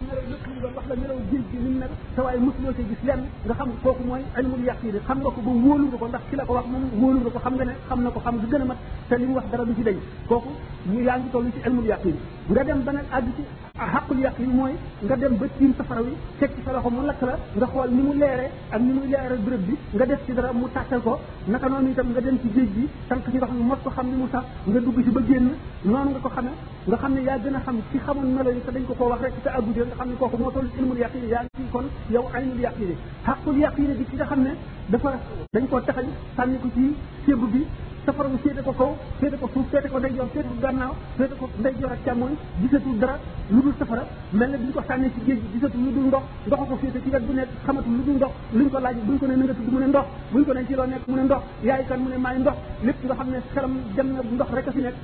lépp lu doon wax la melaw géej gi ni mu mel te waaye mosuloo see gis lenn nga xam kooku mooy ilmul yaqin xam nga ko ba wóolu nga ko ndax ki la ko wax moom wóolu nga ko xam nga ne xam na ko xam du gën a mat te li mu wax dara du ci dañ kooku mu yaa ngi toll ci ilmul yaqin nga dem ba nag àgg ci xaqul yaqin mooy nga dem ba tiim safara wi teg ci sa loxo mu lakk la nga xool ni mu leere ak ni muy leere béréb bi nga def ci dara mu tàkkal ko naka noonu itam nga dem ci géej gi tànk ci ndox mi mos ko xam ni mu sax nga dugg ci ba génn noonu nga ko xamee nga xam ne yaa gën a xam ci xamoon melo yi te dañ ko koo wax rek te agudé nga xam ne kooku moo toll ilmul yaqin yaa ngi ci kon yow aynul yaqin xaqul yaqin bi ci nga xam ne dafa dañ koo taxañ sànni ko ci sébb bi safara bi féete ko kaw féete ko suuf féete ko ndeyjoor féete ko gannaaw féete ko ndeyjoor ak càmmoñ gisatul dara lu dul safara mel na bi ñu ko sànnee ci géej gi gisatul lu dul ndox ndox ko féete ci wet bu nekk xamatul lu dul ndox luñ ko laaj buñ ko ne na nga tudd mu ne ndox buñ ko ne ci loo nekk mu ne ndox yaay kan mu ne maay ndox lépp nga xam ne xelam dem na ndox rek a fi nekk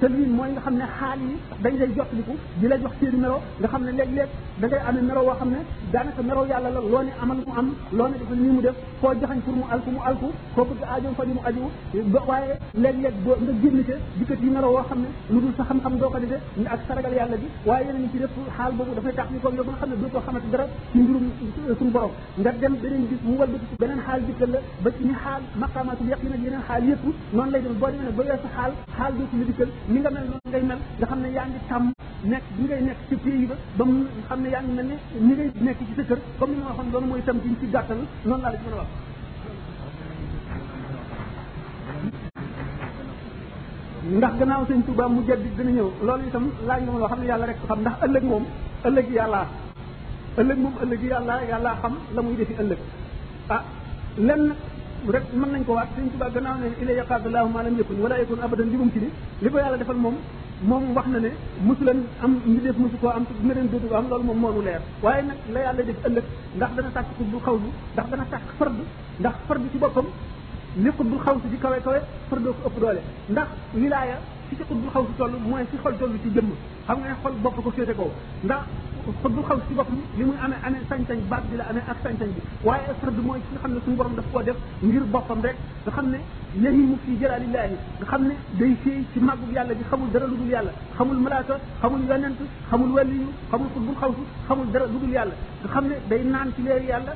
tëlwin mooy nga xam ne xaal yi dañ lay jottaliku di la jox seeni melo nga xam ne léeg-léeg da ngay amee melo woo xam ne daanaka melo yàlla la loo ne amal mu am loo ne defal nii mu def koo joxañ pour mu alku mu alku koo bëgg aajoom fa di mu aju waaye léeg-léeg boo nga génn ca dikkat yi melo woo xam ne lu dul sa xam-xam doo ko defe ak saragal yàlla bi waaye yeneen ñi ci def xaal boobu dafay tax ni ko yow ba nga xam ne dootoo xamante dara ci mbirum suñu borom nga dem beneen gis mu walbati ci beneen xaal dikkal la ba ci ni xaal maqaamaatul yaqin ak yeneen xaal yëpp noonu lay dem boo demee nag ba weesu xaal xaal dootu la dikkal ni nga mel noonu ngay mel nga xam ne yaa ngi tàmm nekk bi ngay nekk ci pays ba ba mu xam ne yaa ngi mel ne ni ngay nekk ci sa kër comme ni ma waxoon loolu mooy tam ci ci gàttal noonu laa la ci mën a wax ndax gannaaw sëñ Tuubaa mu jaddi dina ñëw loolu itam laaj nga ma loo xam ne yàlla rek xam ndax ëllëg moom ëllëg yàlla ëllëg moom ëllëg yàlla yàlla xam la muy defi ëllëg ah lenn rek mën nañ ko waat sëñ Tuubaa gannaaw ne ila yaqaadallahu ma lam yakun wala yakun abadan li mum ci ni li ko yàlla defal moom moom wax na ne mosu leen am ñu def mosu koo am te dina leen dootu ko am loolu moom moonu leer waaye nag la yàlla def ëllëg ndax dana sàkk xut bu xaw bi ndax dana sàkk fard ndax fard ci boppam li xut bu xaw si ci kawe kawe fardoo ko ëpp doole ndax wilaaya fi ci xut bu xaw si toll mooy fi xol toll ci jëmm xam nga xol bopp ko féete kaw ndax xol bu xaw si bopp li muy amee amee sañ-sañ baat bi la amee ak sañ-sañ bi waaye fard mooy ki nga xam ne suñu borom daf koo def ngir boppam rek nga xam ne yahimu fi jalalillahi nga xam ne day féey ci màggug yàlla bi xamul dara lu dul yàlla xamul malaaka xamul yonent xamul waliyu xamul xutbul xawsu xamul dara lu dul yàlla nga xam ne day naan ci leer yàlla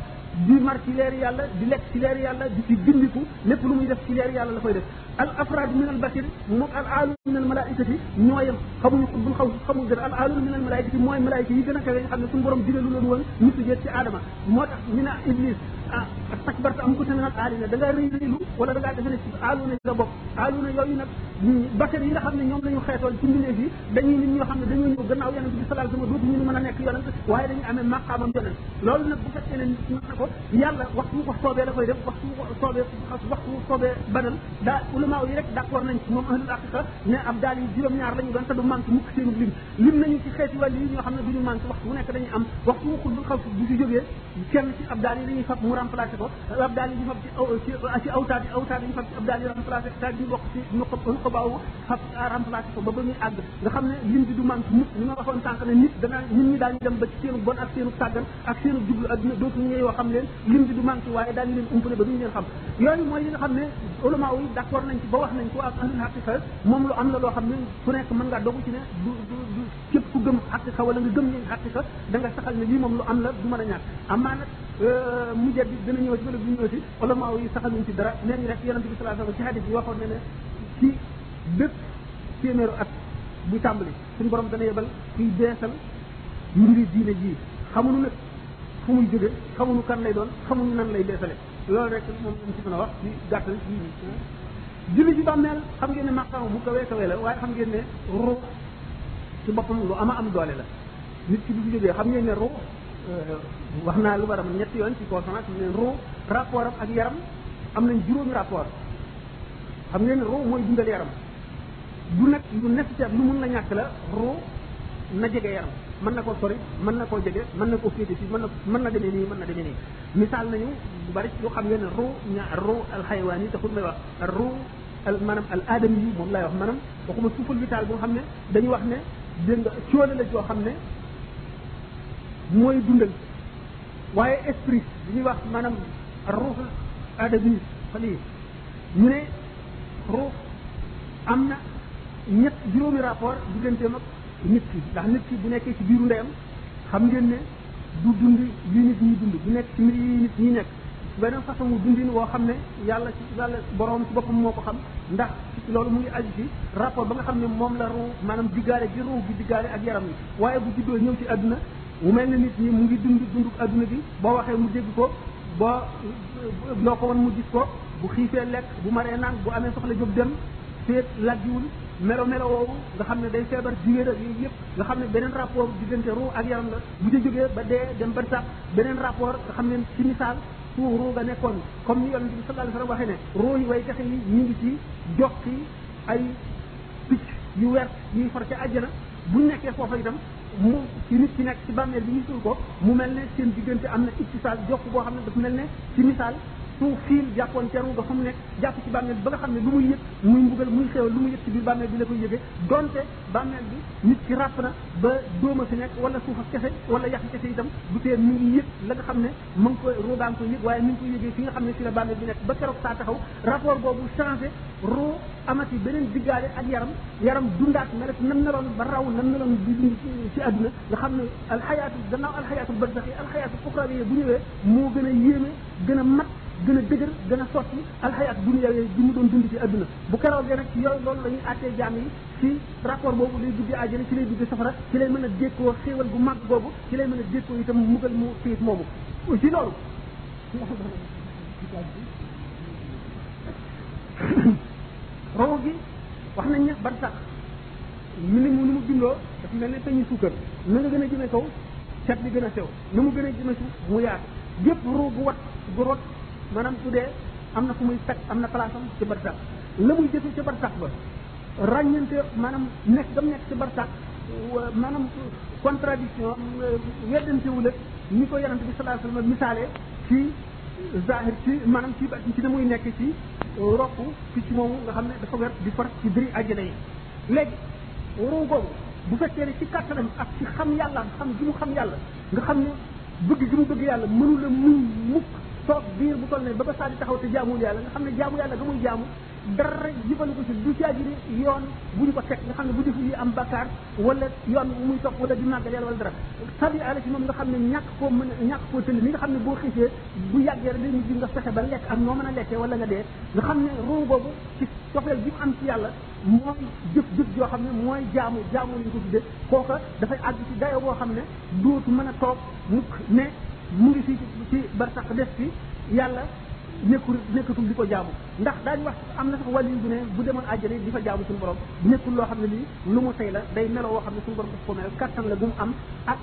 di mar ci leer yàlla di lekk ci leer yàlla di ci gindiku lépp lu muy def ci leer yàlla la koy def al afraad min al basir moom al aalu min al malaikati ñoo yem xamuñu bul xaw xamul gën al aalu min al malaikati mooy malaayika yi gën a kawe nga xam ne suñu borom digalu leen woon ñu sujjeet ci aadama moo tax ñu ne iblis ah takbarta am ko te nag aali na da ngaa rëy rëylu wala da ngaa defe ne ci aalu na nga bokk aalu na yooyu nag basar yi nga xam ne ñoom la ñu xeetoon ci mbindeef yi dañuy nit ñoo xam ne dañoo ñëw gannaaw yonent bi sallallahu alayhi wasallam dootu ñu mën a nekk yonent waaye dañuy amee maqaamam yonent loolu nag bu fekkee ne mën na ko yàlla waxtu wu ko soobee la koy def waxtu wu ko soobee waxtu wu soobee badal daa ulama yi rek d'accord nañ ci moom ahlul aqiqa ne ab daal yi juróom-ñaar la ñu doon te du manque mukk seen lim lim nañu ci xeeti wàll yi ñoo xam ne du ñu manque waxtu wu nekk dañuy am waxtu wu xul xaw bu si jógee kenn ci ab daal yi dañuy fab mu remplacé ko ab daal yi ñu fab ci aw ci ci awtaat yi awtaat yi ñu fab ci ab daal yi remplacé ko daal di bokk ci ñu ko ñu ko baaw fab remplacé ko ba ba muy àgg nga xam ne lim bi du manque mukk ñu ma waxoon tànk ne nit dana nit ñi daañu dem ba ci seenu bon ak seenu tàggan ak seen jublu adduna dootu ñu yoo xam leen lim bi du manqué waaye daañu leen umpale ba duñu leen xam yooyu mooy li nga xam ne ulama yi d' accord nañ ci ba wax nañ ko ak ahlul haqiqa moom lu am la loo xam ne ku nekk mën ngaa dogu ci ne du du du képp ku gëm haqiqa wala nga gëm ñeen haqiqa da nga saxal ne lii moom lu am la du mën a ñàkk amaa nag euh, mu jedd dina ñëw ci wala du ñëw ci ulama yi saxaluñ ci dara nee ñu rek yonente bi sallallahu alayhi wasallam ci hadith bi waxoon ne ne ci bépp téeméeru at bu tàmbali suñu borom dana yebal kuy beesal mbiri diine ji xamuñu nag fu muy jóge xamuñu kan lay doon xamuñu nan lay beesale loolu rek moom lañ ci mën a wax ci gàttal ci julli ci bàmmeel xam ngeen ne maqaam bu kawee kawee la waaye xam ngeen ne ruux ci boppam lu ama am doole la nit ki bu fi jógee xam ngeen ne ruux euh, wax naa lu war a ñetti yoon ci conférence ne ruux rapport am ak yaram am nañ juróomi rapport xam ngeen ne ruux mooy dundal yaram du nag du nécessaire lu mun la ñàkk la ruu na jege yaram mën na koo sori mën na koo jege mën na koo féete fii mën na mën na demee nii mën na demee nii misaal nañu bu bari yoo xam ngeen ne ruu ña ruu alxayawaan yi taxul may wax ruu al maanaam al aadam yi moom laay wax maanaam waxuma suufal vital boo xam ne dañu wax ne dégg nga cóole la joo xam ne mooy dundal waaye esprit li ñuy wax maanaam ruuxul aadam yi xale yi ñu ne ruux am na ñett juróomi rapport digganteem ak nit ki ndax nit ki bu nekkee ci biiru ndeyam xam ngeen ne du dund li nit ñi dund du nekk ci mbir yi nit ñi nekk beneen façon wu dundin woo xam ne yàlla ci yàlla borom ci boppam moo ko xam ndax loolu mu ngi aju ci rapport ba nga xam ne moom la ruu maanaam diggaale gi ruu gi diggaale ak yaram yi waaye bu juddoo ñëw ci àdduna mu mel ne nit ñi mu ngi dund dund adduna bi boo waxee mu dégg ko boo loo ko woon mu gis ko bu xiifee lekk bu maree naan bu amee soxla jóg dem féet lajjiwul melo melo woowu nga xam ne day feebar jigéen ak yooyu yëpp nga xam ne beneen rapport diggante ruu ak yaram la bu ca jógee ba dee dem ba sax beneen rapport nga xam ne ci misaal fu ruu ga nekkoon comme ni yonent bi sallallahu alayhi wasallam waxee ne ruu yi way texe yi ñu ngi ci jox ci ay picc yu wert ñuy far ca àjjana bu nekkee foofa itam mu ci nit ki nekk ci bàmmeel bi ñu suul ko mu mel ne seen diggante am na ittisaal jokk boo xam ne dafa mel ne ci misaal su fiil jàppoon ca ruuga fa mu nekk jàpp ci bàmmeel bi ba nga xam ne lu muy yëg muy mbugal muy xéewal lu mu yëg ci biir bàmmeel bi la koy yëgee donte bàmmeel bi nit ki ràpp na ba dóoma fi nekk wala suufa kese wala yaxi kese itam du tee mi ngi yëg la nga xam ne mu ngi koy ruugaan ko yëg waaye mi ngi koy yëgee fi nga xam ne fi la bàmmeel bi nekk ba keroog saa taxaw rapport boobu changé ruu amati beneen diggaale ak yaram yaram dundaat melet nam meloon ba raw nam meloon di dund ci àdduna nga xam ne alxayaatu gannaaw alxayaatu barzaxi alxayaatu uxrawiya bu ñëwee moo gën a yéeme gën a mat gën a dëgër gën a sotti alxayaat dunya yi di mu doon dund ci àdduna bu keroogee nag yooyu loolu la ñuy àttee jaam yi ci rapport boobu lay duggee àjjana ci lay duggee safara ci lay mën a dékkoo xéewal bu mag boobu ci lay mën a dékkoo itam mugal mu tiis moomu ci loolu roow gi wax nañ ne ban sax mu ni mu ni mu bindoo dafa mel ne peñu suukar na nga gën a jëme kaw cat bi gën a sew ni mu gën a jëme suuf mu yaatu gépp ruu gu wat gu rot maanaam su dee am na fu muy fekk am na place am ci barsax la muy jëfe ca barsax ba ràññante maanaam nekk gam nekk ci barsax maanaam contradiction weddantewul ak ni ko yonent bi sallallahu alayhi wasallam misaale ci zahir ci maanaam ci ba ci na muy nekk ci ropp picc moomu nga xam ne dafa wert di far ci diri àjjana yi léegi ruu googu bu fekkee ne ci kàttanam ak ci xam yàlla xam gi mu xam yàlla nga xam ne bëgg gi mu bëgg yàlla mënu la muñ mukk toog biir bu toll ne ba ba saa di taxaw te jaamuwul yàlla nga xam ne jaamu yàlla ga muy jaamu dara jibalu ko ci du caaji ni yoon bu ñu ko teg nga xam ne bu def yi am bakkaar wala yoon bu muy topp wala di màggal yàlla wala dara sabi ala ci moom nga xam ne ñàkk koo mën a ñàkk koo tëll mi nga xam ne boo xisee bu yàggee rek day mujj nga fexe ba lekk ak noo mën a lekkee wala nga dee nga xam ne ruu boobu ci cofeel bi mu am ci yàlla mooy jëf jëf joo xam ne mooy jaamu jaamu lañ ko tudde kooka dafay àgg ci dayo boo xam ne dootu mën a toog mukk ne mu ngi fii ci barsax des fi yàlla nekkul nekkatul di ko jaamu ndax daañu wax am na sax wàll yu ne bu demoon àjjana di fa jaamu suñu borom nekkul loo xam ne lii lu mu tey la day meloo woo xam ne suñu borom daf ko mel kattan la bu mu am ak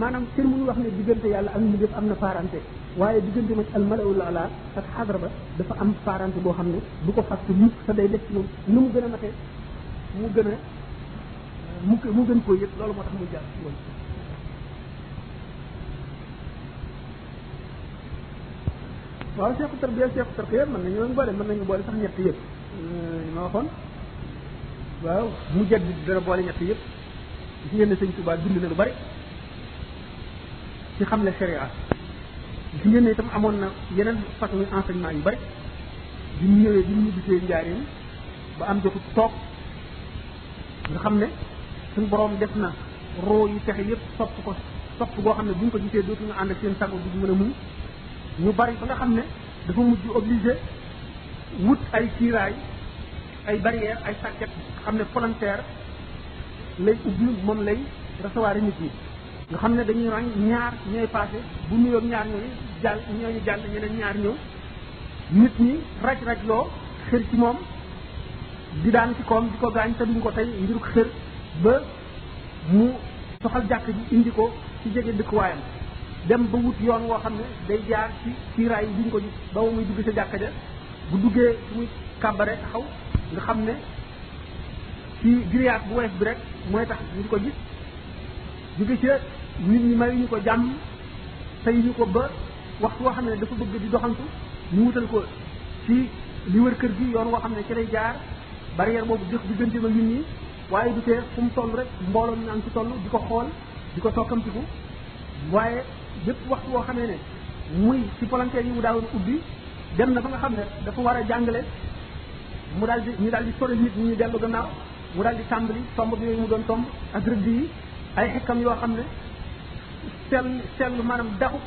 maanaam kenn mënu wax ne diggante yàlla ak ñu def am na parenté waaye diggante ma al malaul ala ak xadra ba dafa am parenté boo xam ne du ko fàtte mukk sa day def ci moom nu mu gën a matee mu gën a mu mu gën koo yëg loolu moo tax muy jàpp ci waaw seexu tarbiya seexu tarqiya mën nañu leen boole mën nañu boole sax ñett yëpp li ma waxoon waaw mu jëdd dana boole ñett yëpp gis ngeen ne sëñ Tuubaa bind na lu bari ci xamle sharia gis ngeen ne itam amoon na yeneen façon yu enseignement yu bari bi mu ñëwee bi mu ñibbisee njaareem ba am jotu toog nga xam ne suñu borom def na roo yu texe yépp sopp ko sopp goo xam ne bu ñu ko gisee dootuñu ànd ak seen sago du mën a muñ ñu bari ba nga xam ne dafa mujj obligé wut ay kiiraay ay barrière ay sàkket xam ne volontaire lay ubbi moom lay recevoir nit ñi nga xam ne dañuy rang ñaar ñooy passé bu nuyoo ñaar ñooy jàll ñooñu jàll ñeneen ñaar ñëw nit ñi raj raj loo xër ci moom di daan ci koom di ko gaañ te duñ ko tey ngir xër ba mu soxal jàkk ji indi ko ci jege dëkkuwaayam dem ba wut yoon woo xam ne day jaar ci kiiraay yi duñ ko gis ba muy dugg sa jàkka ja bu duggee su muy kàbbare taxaw nga xam ne ci grillage bu woyof bi rek mooy tax ñu ko gis jóge ca nit ñi may ñu ko jàmm tey ñu ko ba waxtu woo xam ne dafa bëgg di doxantu ñu wutal ko ci li wër kër gi yoon woo xam ne ci lay jaar barrière boobu jox diggante ma nit ñi waaye du tee fu mu toll rek mbooloo mi naan ci toll di ko xool di ko tokkamtiku waaye bépp waxtu woo xamee ne muy ci volontaire yi mu daawoon ubbi dem na ba nga xam ne dafa war a jàngale mu daal di ñu daal di sori nit ñi ñu dellu gannaaw mu daal di tàmbali tomb bi yooyu mu doon tomb ak rëdd yi ay xekkam yoo xam ne sell sell maanaam daxu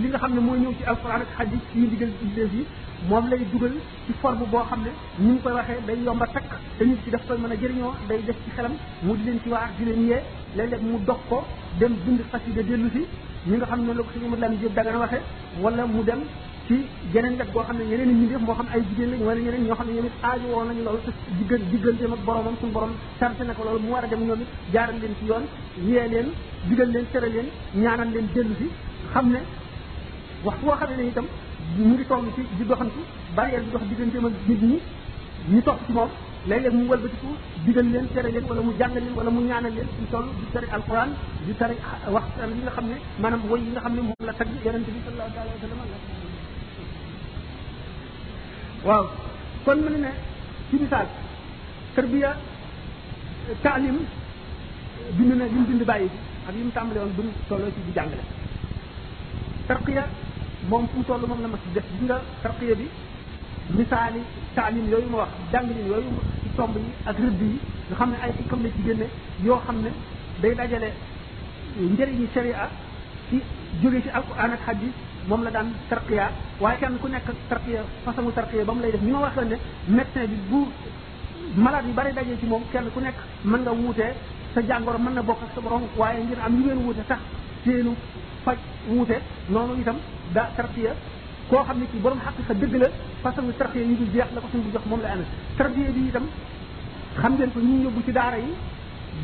li nga xam ne mooy ñëw ci alquran ak hadis ñu digal def yi moom lay dugal ci forme boo xam ne ñu ngi koy waxee day yomba takk te nit ki daf koy mën a jëriñoo day def ci xelam mu di leen ci waar di leen yee léeg-léeg mu dog ko dem bind xasida dellu si ñi nga xam ne la ko suñu mën lam jëb dagana waxee wala mu dem ci geneen wet boo xam ne yeneen i ñu def moo xam ay jigéen lañ wala ñeneen ñoo xam ne ñoom it aajo woon nañu loolu te diggan digganteem ak boromam suñu borom sant na ko loolu mu war a dem ñoom it jaaral leen ci yoon yee leen digal leen tere leen ñaanal leen dellu si xam ne wax boo xam ne itam mu ngi toll ci di doxantu barrière bi dox digganteem ak nit ñi ñu topp ci moom léeg-léeg mu walbatiku digal leen tere leen wala mu jàngal leen wala mu ñaanal leen ci toll di tari alquran di tari wax yi nga xam ne maanaam woy yi nga xam ne moom la tagg yonente bi sallallahu alayhi wa sallam waaw kon mu ne ci misaal tarbiya taalim bind na lim bind bàyyi ak lim tàmbale woon bu tolloo ci di jàngale tarqiya moom fu mu toll moom la ma ci def gis nga tarqiya bi misaali taalim yooyu ma wax jàngalin yooyu ci tomb yi ak rëdd yi nga xam ne ay xikam la ci génne yoo xam ne day dajale njëriñu sharia ci jóge ci alquran ak hadis moom la daan tarqiya waaye kenn ku nekk tarqiya façon tarqiya ba mu lay def ni ma waxoon ne médecin bi bu malade yu bari dajee ci moom kenn ku nekk mën nga wuutee sa jàngoro mën na bokk ak sa borom waaye ngir am yu ngeen wuute sax seenu faj wuute noonu itam da tarqiya koo xam ne ci borom xaqiqa dëgg la façon tarqiya yi du jeex la ko suñ bu jox moom la amee tarqiya bi itam xam ngeen ko ñu yóbbu ci daara yi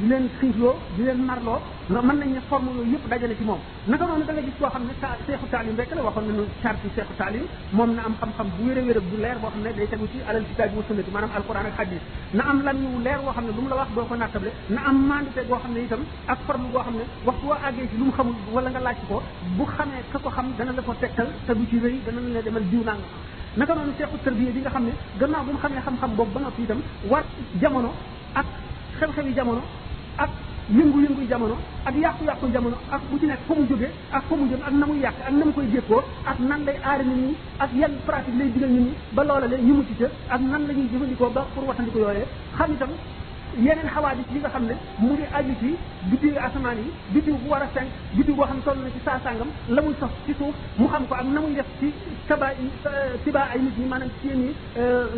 di leen xiifloo di leen marloo mën nañ ne forme yooyu yëpp dajale ci moom naka noonu da nga gis koo xam ne ta seexu taalim rek la waxoon nañu charte seexu taalim moom na am xam-xam bu wér a wér bu leer boo xam ne day tegu ci alal kitaab wa sunnati maanaam alquran ak hadis na am lan yu leer boo xam ne lu mu la wax doo ko nattable na am mandité goo xam ne itam ak forme goo xam ne wax boo àggee ci lu mu xamul wala nga laaj ko bu xamee ka ko xam dana la ko tegtal te du ci rëy dana la demal diw naa nga naka noonu seexu tarbiya bi nga xam ne gannaaw bu mu xamee xam-xam boobu ba noppi itam war jamono ak xew-xewi jamono ak yëngu-yëngu jamono ak yàqu-yàqu jamono ak bu ci nekk fa mu jóge ak fa mu jëm ak na muy yàq ak na mu koy jékkoo ak nan lay aari nit ñi ak yan pratique lay digal nit ñi ba loola le ñu mucc ca ak nan la ñuy jëfandikoo ba pour wattandiku yooyee xam itam yeneen xawaadis yi nga xam ne mu ngi aju ci biddiw asamaan yi biddiw bu war a fenk biddiw boo xam toll na ci saa sàngam la muy sof ci suuf mu xam ko ak na muy def ci kaba tiba ay nit ñi maanaam seen i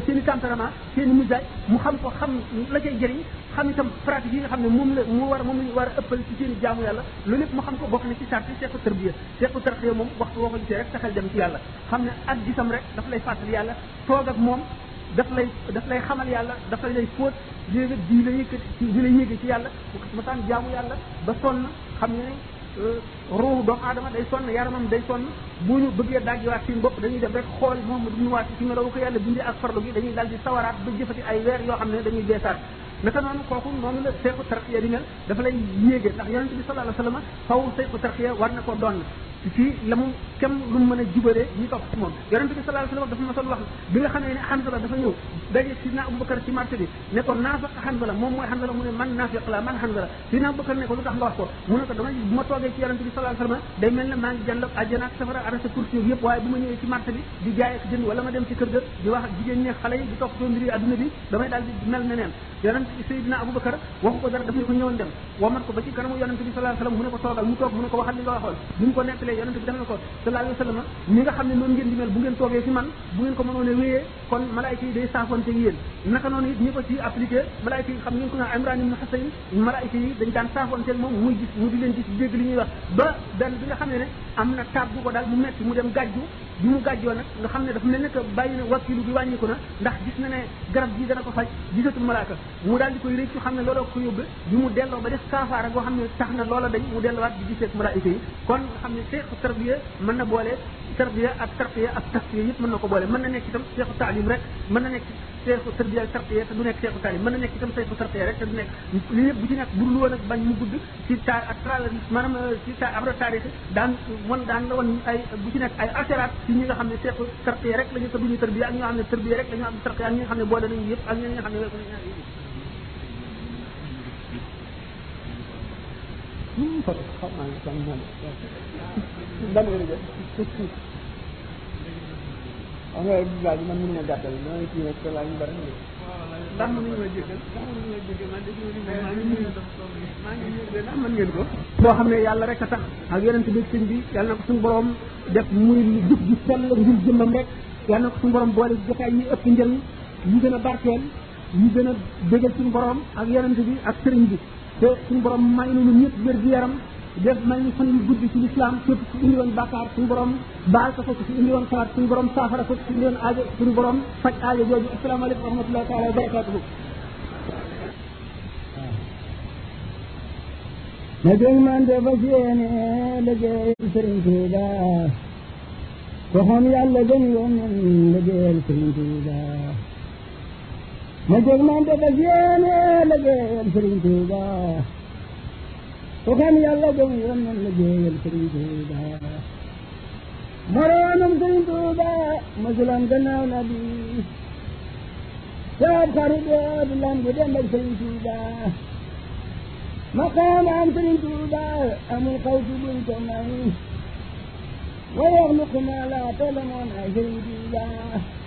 seen i tempérament seen misaaj mu xam ko xam la cay jëriñ xam itam pratique yi nga xam ne moom la mu war moom lañu war a ëppal ci seen jaamu yàlla loolu lépp mu xam ko bokk na ci sarti seeku tarbiya seeku tarbiya moom waxtu woo ko gisee rek taxal dem ci yàlla xam ne ak gisam rek daf lay fàttali yàlla toog ak moom daf lay daf lay xamal yàlla daf lay fóot léegi di la yëkkati di la yéege ci yàlla bu ko masaan jaamu yàlla ba sonn xam ne ruuxu doomu aadama day sonn yaramam day sonn bu ñu bëggee dajjiwaat suñu bopp dañuy def rek xool moom du ñu waat ci melaw ko yàlla bindi ak farlu gi dañuy dal di sawaraat ba jëfati ay weer yoo xam ne dañuy beesaat naka noonu kooku noonu la seexu tarxiya di mel dafa lay yéege ndax yonente bi sallallahu alayhi wasallam faw seexu tarxiya war na ko doon ci la mu kem lu mu mën a jubalee ñi topp ci moom yonente bi sallallahu alayhi wasallam dafa masoon wax bi nga xamee ne Hanzala dafa ñëw daje sidna Abubakar ci marché bi ne ko naafiq Hanzala moom mooy Hanzala mu ne man naafiq la man Hanzala Seydina Abubakar ne ko lu tax nga wax ko mu ne ko damay bu ma toogee ci yonente bi sallallahu alayhi wasallam day mel ne maa ngi jàll àjjana ak safara arasa kursi yooyu yëpp waaye bu ma ñëwee ci marché bi di jaay ak jënd wala ma dem ci kër ga di wax ak jigéen ñi xale yi di topp soo mbiri adduna bi damay daal di mel ne neen yonente bi Seydina Abubakar waxu ko dara daf ne ko ñëwoon dem wamat ko ba ci kanamu yonente bi sallallahu alayhi wasallam mu ne ko toogal mu toog mu ne ko waxal li nga waxoon bi mu ko nettalee yonente bi def na ko sallallahu alayhi wasallam mi nga xam ne noonu ngeen di mel bu ngeen toogee ci man bu ngeen ko mënoon a wéyee kon malaayka yi day saafonte ak yéen naka noonu it ñi ko ci appliqué malaayka yi xam ngeen ko nga Imran ibn Husayn malaayka yi dañ daan saafonte ak moom muy gis mu di leen gis dégg li ñuy wax ba benn bi nga xam ne ne am na taab bu ko daal mu metti mu dem gàjju bi mu gàjjoo nag nga xam ne dafa mel ne que bàyyi na wakkilu bi wàññiku na ndax gis na ne garab gi dana ko faj gisatul malaaka mu daal di koy réccu xam ne looloo ko yóbbe bi mu delloo ba def saafaara goo xam ne tax na loola dañ mu delluwaat di giseek malaayika yi kon nga xam ne seex tarbiya mën na boole tarbiya ak tarqiya ak tasfiya yëpp mën na ko boole mën na nekk itam seexu taalim rek mën na nekk seexu tarbiya ak tarqiya te du nekk seexu taalim mën na nekk itam seexu tarqiya rek te du nekk lii yëpp bu ci nekk bu dul woon ak bañ mu gudd ci ta ak travers maanaam euh, ci ta abra taarix daan wan daan la wan ay bu ci nekk ay asaraat ci ñi nga xam ne seexu tarqiya rek la ñu te duñu tarbiya ak ñi nga xam ne tarbiya rek la ñu am tarqiya ak ñi nga xam ne boole nañu yëpp ak ñi nga xam ne xam nga biblaa bi man mënu ma gàttal damay kii rek laa ñu bari ndax mën nañu ma jéggal ndax mën nañu ma jéggal man de suñu limee maa ngi nuyu maa ngi nuyu de ndax mën ngeen ko boo xam ne yàlla rek a tax ak yonent bi sëñ bi yàlla na ko suñu borom def muy jub ju sell ngir jëmmam rek yàlla na ko suñu borom boole jotaay yi ëpp njëriñ yi gën a barkeel ñu gën a bégal suñu borom ak yonent bi ak sëriñ bi te suñu borom may nu ñun ñëpp wér gi yaram def may ñu fan yu gudd ci lislaam képp ku indi woon bàkkaar suñu borom baal ko ko ku indi woon xalaat suñu borom saafara ko ku indi woon aajo suñu borom faj aajo jooju asalaamaaleykum wa rahmatullahi taala wa barakatuhu na gën man de fas yéene liggéey sëriñ Tuuba ko xam yàlla gën yoon liggéeyal sëriñ Tuuba ma jóg man te fas yéene liggéeyal Sëriñ Tuuba ku xam yàlla gëm yoon nan liggéeyal Sëriñ Tuuba moroomam Sëriñ Tuuba masulam gannaaw na bi saab xaru doodu lam bu dem ak Sëriñ Tuuba maqaamaam Sëriñ Tuuba amul xaw si buñ ko may wa yaxluqu ma laa talamoon ay Sëriñ Tuuba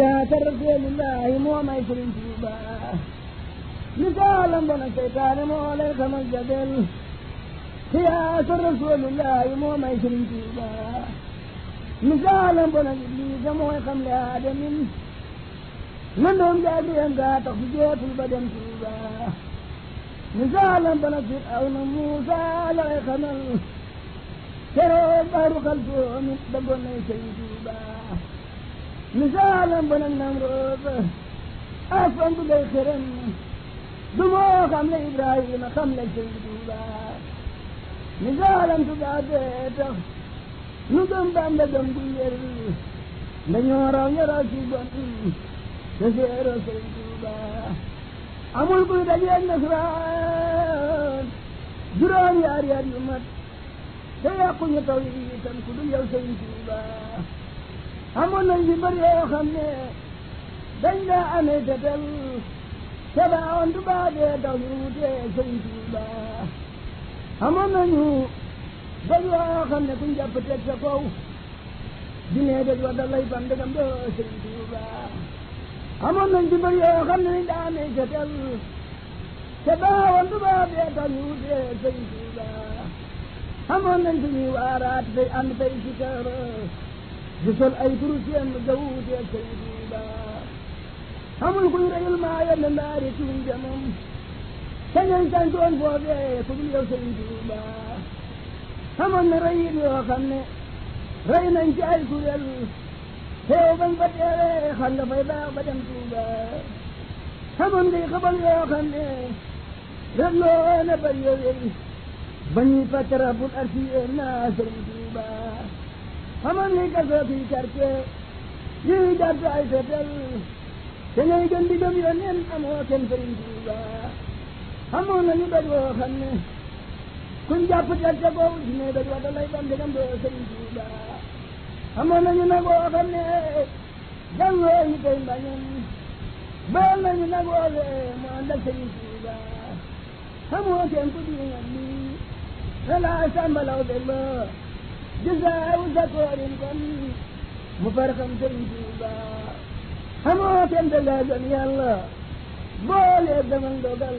yaa ta rasulillahi moo may sëriñ Tuuba li saalam bona seytaane moo lay xamal jabel yaa ta rasulillahi moo may sëriñ Tuuba li saalam bona iblisa mooy xam le aadamin lëndëm jaagiyam gaa tax su jeetul ba dem Tuuba li saalam bona fir aw na Muusa lay xamal keroog baaru xal doom it bëggoon nay sëñ Tuuba misaalam ba nag nam roog ak fan bu day xërëm du moo xam ne Ibrahima xam la sëñ Tuuba misaalam tugaa bee tax nu gëm Bàmba gëm gu wér dañoo raw ñoroo ci bon te seeroo sëñ Tuuba amul buy dajeeg nasaraan juróom yaari at yu mat te yàquñu taw yi itam ku dul yow sëriñ Tuuba amoon nañ fi bari yoo xam ne dañ daa amee tetel te baawoon du baa dee daw ñu wutee sëriñ Tuuba amoon nañu doj yoo xam ne kuñ jàpp teg sa kaw dine dëgg wa da lay fam dëggam doo Sëriñ Tuuba amoon nañ ci mbër yoo xam ne ni daa ne ca tel te baawoon tubaab yee tax ñu wutee Sëriñ Tuuba amoon nañ ci ñuy waaraat day ànd tey ci kër di sol ay turu seen ga wutee Sëriñ Tuuba amul kuy reyul maa yenn ndaari tuum jamam te ñooy santoon foofee ku dul yow Sëriñ Tuuba xamoon na rey it yoo xam ne rey nañ ci ay kuréel teew bañ fa teewee xam nga fay baax ba dem Tuuba xamoon ngay xabal yoo xam ne ren loo na bari yowey ba ñuy fàttara bul arsi yéen naa sëriñ Tuuba xamoon ngay kasoo fi quartier yuy jàpp ay fetel te ngay gën di gëm yoneen amoo kenn sëriñ Tuuba xamoon nañu doj woo xam ne kuñ jàpp teg ca kaw dina daj wa da lay dem dëgam doo sëñ Tuuba amoon nañu nag woo xam ne jàngoo ñu koy mbañoon baal nañu nag woo wee mu ànd ak sëñ Tuuba xamoo seen ku di ñam ni wala sambalaw be ba gisaawu sa koorin kon mu far xam sëñ Tuuba xamoo seen dëgg gëm yàlla boole demal dogal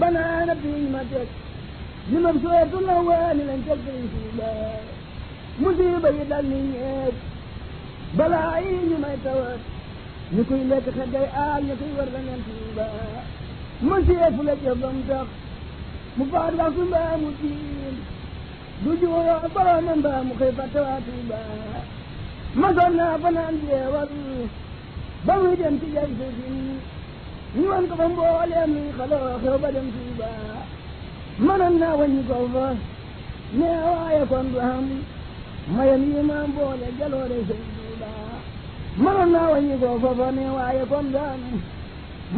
banaana bii ma teg li ma sootu la waani lañ teg sëriñ Tuuba musiba yi dal ni ñeeg balaa yi ñu may tawat ñu koy lekk xet day aar ñu koy war la neen Tuuba ma seefu la jëf ba mu tax mu faat wax su mbaa mu tiim du juuroo boroomam mbaa mu xëy fàtte waa Tuuba ma sonn naa fanaan jeewal ba muy dem ci jay sa sin ñu wan ko fa mbooleem luy xaloo xew ba dem Tuuba mënoon naa wàññi ko fa mais waaye kon du am mayam yi ma boole jaloore sëñ Tuuba mënoon naa wàññi ko fa fa mais waaye kon du am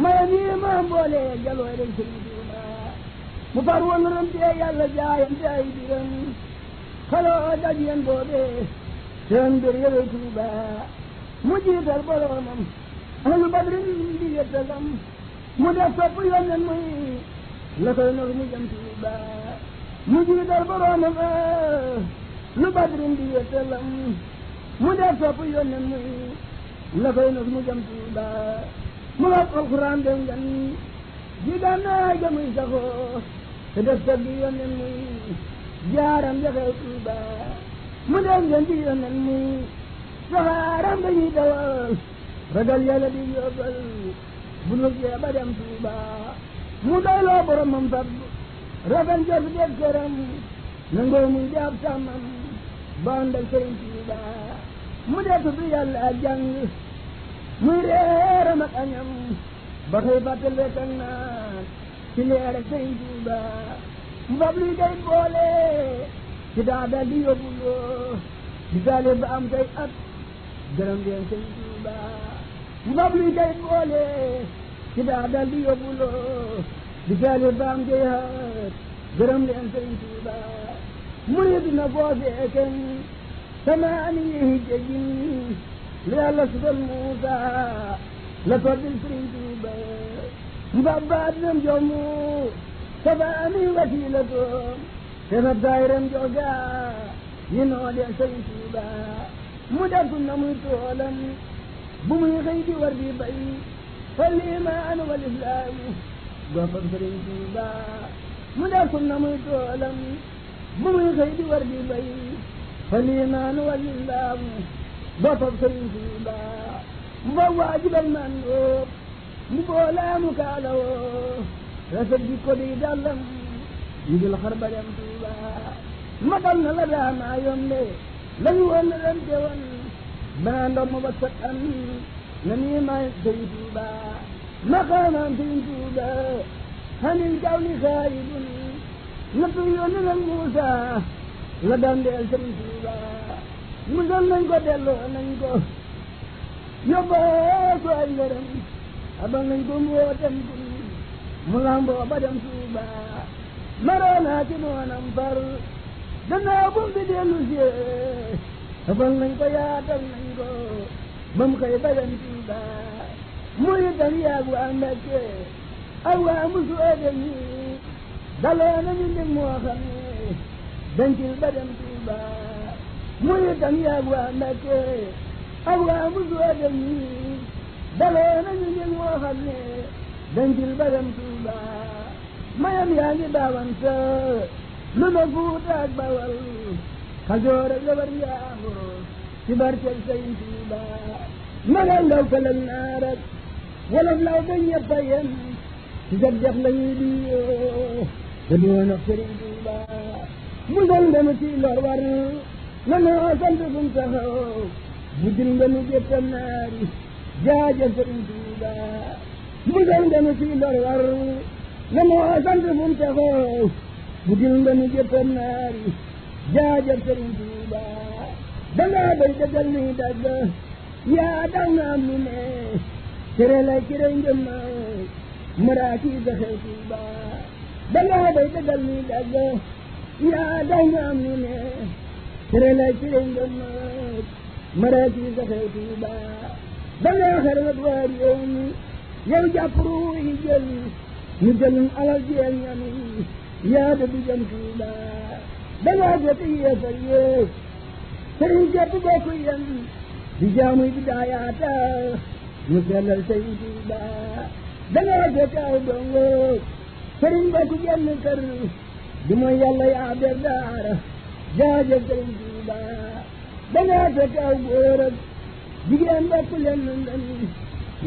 mayam yi ma boole jaloore sëñ Tuuba mu far woon ram te yàlla jaayante ay biram xaloo daj yeen boobee seen mbir yëre Tuuba mu jiital boromam ahlu badri di yettalam mu def sopp yonen muy la koy nor mu jëm ci ba mu jiital boromam ahlu badri di yettalam mu def sopp yonen muy la koy nor mu jëm ci ba mu wax alquran dem ngan ji gànnaay ga muy saxoo te def sopp yonen muy jaaram jafe tuuba mu dem ngan ji yonen muy saxaaram ba ñuy dawal ragal yàlla di yóbbal bu nu jee ba dem Tuuba mu doyloo boromam fab rafet jot def këram nangoo muy di ab sàmmam ba ànd ak Sëriñ Tuuba mu dee tudd yàlla ak jàng muy reeram ak añam ba xëy fàttal rek ak naan ci leer ak Sëriñ Tuuba mu fab luy day boole ci daa dal di yóbbu loo di taale ba am kay at gërëm leen sëñ Tuuba mu fab luy kay boole ci daa dal di yóbbu loo di taale ba am kay at gërëm leen sëñ Tuuba mu ne dina koo feeken sama ani yi jégin lu yàlla sugal Muusa la toddil sëñ Tuuba mu fab baa dinam jommu sama ani wasiila doom te na daayiram jogaa yi noo dee sëñ Tuuba mu def na muy toolam bu muy xëy di war di bay fal imaan wal islaam goppam sëriñ Tuuba mu def na muy toolam bu muy xëy di war di bay fal imaan wal islaam goppam sëriñ Tuuba mu ba waajibal man mu boolaamu kaalawoo rafet ji ko di dàllam yi dul xar ba dem Tuuba ma dal na la daa maa yombe lañu woon na leen te woon banaa ndox ma ba sot am na nii maa sëñ Tuuba ma xaamaam sëñ Tuuba xanil kaw li xaayibun nattu yoon na leen Muusa la daan deel sëñ Tuuba musal nañ ko delloo nañ ko yóbboo ko ay ngërëm abal nañ ko mbootam kun mu lamboo ba dem Tuuba maroonaa ci noonam far gannaaw bu mu fi dellu see abal nañ ko yaatal nañ ko ba mu koy ba dem Tuuba mu itam yaag waa Mbàkke ak waa musu ëdëm yi daloo nañu ndig moo xam ne dancil ba dem Tuuba mu itam yaag waa Mbàkke ak waa mu soo dem yi daloo nañu njëg moo xam ne dencil ba dem Tuuba mayam yaa ngi daawante lu na Fuuta ak Bawal Kajoor ak Labar Njaambur ci barkeb Sëriñ Tuuba magal ndaw këlëg naar ak wolof law ba ñëpp a yem ci sa dex la ñuy di te du woon ak sëriñ Tuuba musal nga nu ci lor war na noo sant suñ taxaw bu dil nga nu jëttam naari jaajëf sëriñ Tuuba musal nga nu ci lor war na noo sant suñ taxaw bu dil nga nu jëttam naari jaajëf sëriñ Tuuba dangaa bay dëggal ni dagg yaa daw nga am lu ne cere lay cere ngëm ma maraaki sa xew Tuuba da ngaa bay dëggal ni dagg yaa daw nga am lu ne cere lay cere ngëm ma maraaki sa xew Tuuba da ngaa xar wat waa réew mi yow jàpp ruu yi jël ñu jëlum alal jeel ñami yaa dëddu jëm Tuuba da ngaa jot yéefar yéef sëriñ gépp bokk yem di jaamu di daayaata ñu sellal say tuuba da nga wàcce kaaw dongo sëriñ bokk jenn kër di mooy yàlla yaa ber daara jaajëf sëriñ tuuba da nga wàcce kaaw góor ak jigéen bokk leen ndan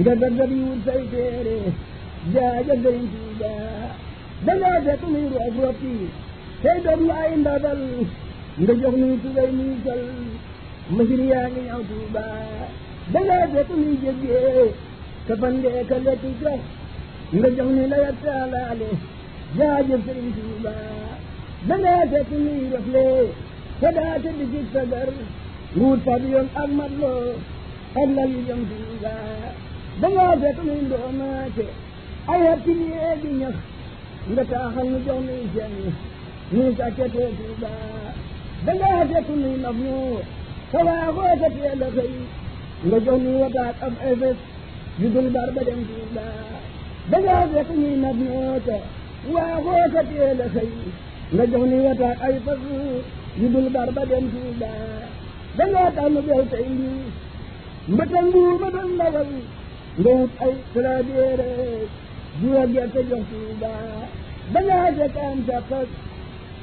nga daggat yi wut say téere jaajëf sëriñ tuuba dangaa fekk nuy roof roof yi tey doom lu ay ndabal nga jox nuy tubay nuy sol masin yaa ngi ñëw Tuuba dangaa fekk nuy jéggee ka fandee ka lekk sax nga jox nuy la yàtt alaale jaajëf Sëriñ Tuuba dangaa fekk nuy rafle te daa tëdd ci sagar wut fa bi yoon ak matloo ak lal yu jëm Tuuba dangaa fekk nuy ndoomaate ay at ci nii ee di ñax nga taaxal nu jox nuy seen nuy sàkketee Tuuba da ngaa fekk nuy mag ñu sa waaxoo sa teel a xëy nga jox nuy wataat ab efes yu dul bar ba dem Tuuba da ngaa fekk ñuy mag ñu sa waaxoo sa teel a xëy nga jox nuy wataat ay fas yu dul bar ba dem Tuuba da ngaa tànn bew tey mbii mbatal mbuur ma doon ndawal nga wut ay trabiere jiwa gerte jox Tuuba ba ngaa jëkk am sa xas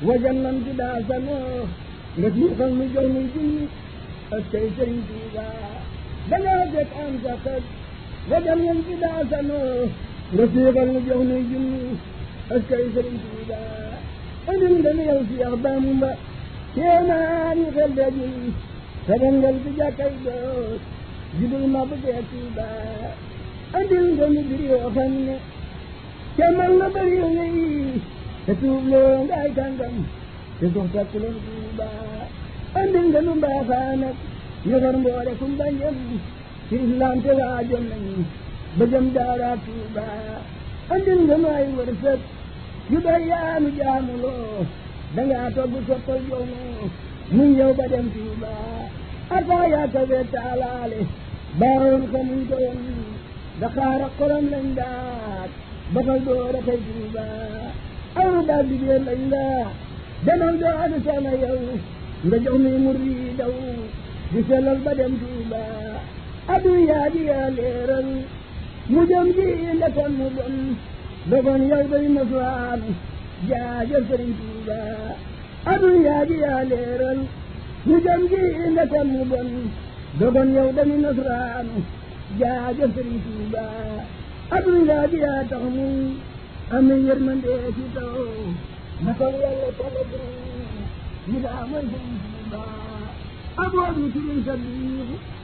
wajan nan ci daa sa noox nga tiixal mu jox muy junni ak tey sëriñ Tuuba ba ngaa jëkk am sa xas wajan nan ci daa sa noox nga tiixal mu jox muy junni ak tey sëriñ Tuuba andil nga nu yow si yax Bamba kéemaan yi xel dajul sa dangal ci jàkkay doot judul ma bëggee Tuuba andil nga nu bir yoo xam ne te man la bëri yoo nga yi te tuub loo nga ay kàngam te dox takku leen Tuuba andil nga nu mbaaxaa nag ñu xor mboole fu mbañam ci islam te waajoon nañu ba jëm daara Tuuba andil nga nu ay wërsëg yu doy yaanu jaamu loo dangaa togg soppal joono mu ñëw ba dem Tuuba ataa yaa ka wee taalaale baawoon xamuñ ko woon daxaara xolam lañ daat baxal door a xëy Tuuba aw daal di géer lañ daa demal doo adu sama yow nga jox mi mur yi daw di sellal ba dem Tuuba adu yaa di yaa leeral mu jëm ji la kon mu bon da kon yow day masuwaam jaajëf sëriñ Tuuba adun yaa ji yaa leeral mu jëm ji la kon mu bon da kon yow day masuwaam jaajëf sëriñ Tuuba adun yaa ji yaa tax mu am yërmande ci taw na kon yàlla tala ñu daa mooy sëriñ Tuuba aboo bi sëriñ Sabiir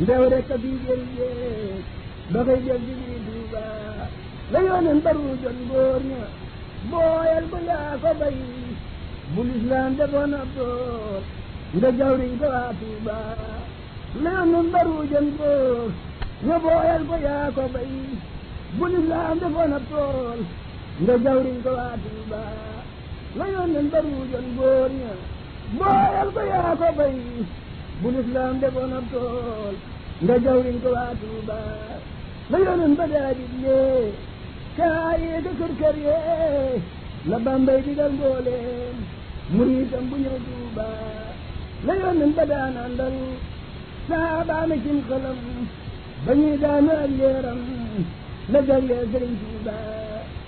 ndew rek a fi jël jeeg ba koy jël di di Tuuba la yoonen baru jot góor ña booyal ba yaa ko bay bu lislaam defoon ab door nga jawriñ ko waa Tuuba la yoonen baru jot góor ña booyal ba yaa ko bay bu lislaam defoon ab tool nga jawriñ ko waa Tuuba la yónneen ba ruujoon góor ña booyal ko yaa ko bay bu lislaam defoon ab tool nga jawriñ ko waa Tuuba la yónneen ba daa diglee kaay yee ka kër kër yee la bambay digal mbooleem muriitam bu ñëw Tuuba la yónneen ba daan àndal saabaame cim xalam ba ñuy daanu ak leeram la jaglee Sëriñ Tuuba